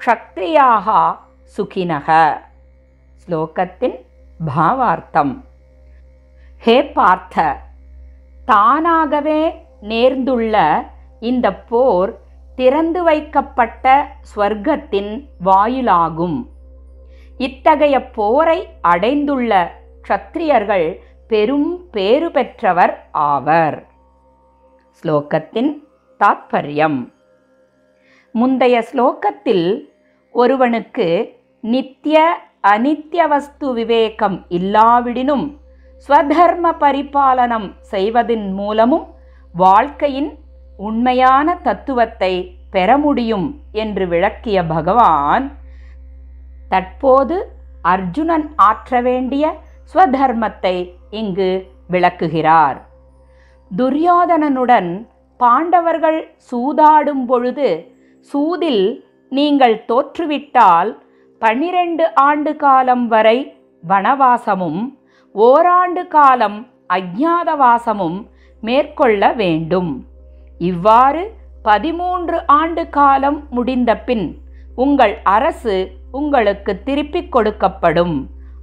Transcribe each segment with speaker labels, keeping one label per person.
Speaker 1: க்ஷத்ரியாக சுகினக. ஸ்லோகத்தின் பாவார்த்தம். ஹே பார்த்த தானாகவே நேர்ந்துள்ள இந்த போர் திறந்து வைக்கப்பட்ட ஸ்வர்க்கத்தின் வாயிலாகும். இத்தகைய போரை அடைந்துள்ள க்ஷத்திரியர்கள் பெரும் பேறு பெற்றவர் ஆவர். ஸ்லோகத்தின் தாத்பரியம். முந்தைய ஸ்லோகத்தில் ஒருவனுக்கு நித்திய அனித்திய வஸ்து விவேகம் இல்லாவிடினும் ஸ்வதர்ம பரிபாலனம் செய்வதன் மூலமும் வாழ்க்கையின் உண்மையான தத்துவத்தை பெற முடியும் என்று விளக்கிய பகவான் தற்போது அர்ஜுனன் ஆற்ற வேண்டிய ஸ்வதர்மத்தை இங்கு விளக்குகிறார். துரியோதனனுடன் பாண்டவர்கள் சூதாடும் பொழுது சூதில் நீங்கள் தோற்றுவிட்டால் பன்னிரண்டு ஆண்டு காலம் வரை வனவாசமும் ஓராண்டு காலம் அஜ்ஞாதவாசமும் மேற்கொள்ள வேண்டும். இவ்வாறு பதிமூன்று ஆண்டு காலம் முடிந்த பின் உங்கள் அரசு உங்களுக்கு திருப்பிக் கொடுக்கப்படும்.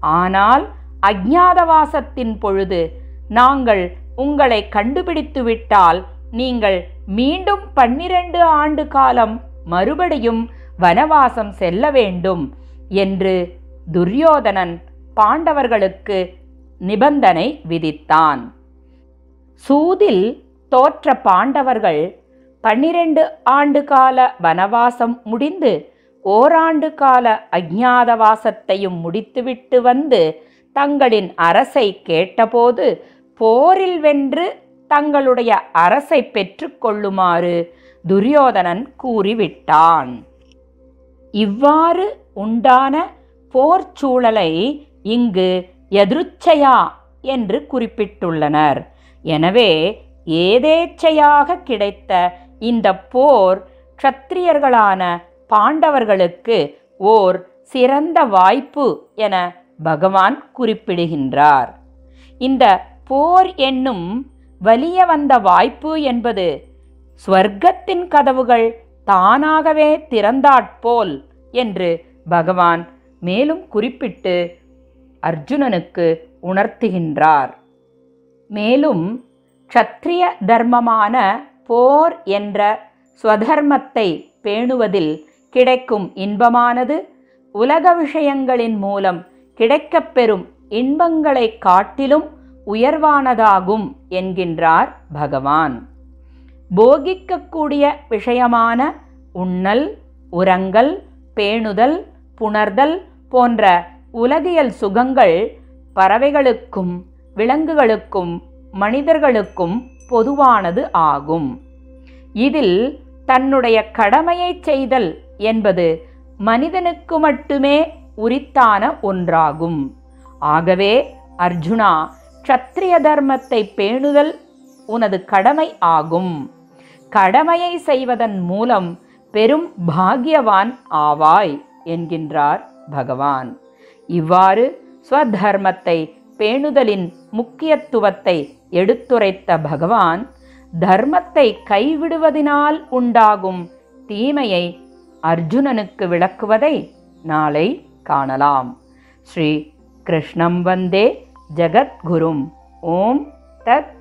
Speaker 1: ஆனால் அஜ்ஞாதவாசத்தின் பொழுது நாங்கள் உங்களை கண்டுபிடித்துவிட்டால் நீங்கள் மீண்டும் பன்னிரண்டு ஆண்டு காலம் மறுபடியும் வனவாசம் செல்ல வேண்டும் என்று துரியோதனன் பாண்டவர்களுக்கு நிபந்தனை விதித்தான். சூதில் தோற்ற பாண்டவர்கள் பன்னிரண்டு ஆண்டு கால வனவாசம் முடிந்து ஓராண்டு கால அஜ்ஞாதவாசத்தையும் முடித்துவிட்டு வந்து தங்களின் அரசை கேட்டபோது போரில் வென்று தங்களுடைய அரசை பெற்றுக்கொள்ளுமாறு துரியோதனன் கூறிவிட்டான். இவ்வாறு உண்டான போர் சூழலை இங்கு எதிர்ச்சையா என்று குறிப்பிட்டுள்ளனர். எனவே ஏதேச்சையாக கிடைத்த இந்த போர் க்ஷத்திரியர்களான பாண்டவர்களுக்கு ஓர் சிறந்த வாய்ப்பு என பகவான் குறிப்பிடுகின்றார். இந்த போர் என்னும் வலிய வந்த வாய்ப்பு என்பது ஸ்வர்க்கத்தின் கதவுகள் தானாகவே திறந்தாற்போல் என்று பகவான் மேலும் குறிப்பிட்டு அர்ஜுனனுக்கு உணர்த்துகின்றார். மேலும் க்ஷத்ரிய தர்மமான போர் என்ற ஸ்வதர்மத்தை பேணுவதில் கிடைக்கும் இன்பமானது உலக விஷயங்களின் மூலம் கிடைக்கப்பெறும் இன்பங்களை காட்டிலும் உயர்வானதாகும் என்கின்றார் பகவான். போகிக்கக்கூடிய விஷயமான உண்ணல் உறங்கல் பேணுதல் புணர்தல் போன்ற உலகியல் சுகங்கள் பறவைகளுக்கும் விலங்குகளுக்கும் மனிதர்களுக்கும் பொதுவானது ஆகும். இதில் தன்னுடைய கடமையை செய்தல் என்பது மனிதனுக்கு மட்டுமே உரித்தான ஒன்றாகும். ஆகவே அர்ஜுனா க்ஷத்ரிய தர்மத்தை பேணுதல் உனது கடமை ஆகும். கடமையை செய்வதன் மூலம் பெரும் பாகியவான் ஆவாய் என்கின்றார் பகவான். இவ்வாறு ஸ்வதர்மத்தை பேணுதலின் முக்கியத்துவத்தை எடுத்துரைத்த பகவான் தர்மத்தை கைவிடுவதினால் உண்டாகும் தீமையை அர்ஜுனனுக்கு விளக்குவதை நாளை காணலாம். ஸ்ரீ கிருஷ்ணம் வந்தே जगद्गुरुम्। ॐ तत्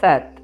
Speaker 1: सत्।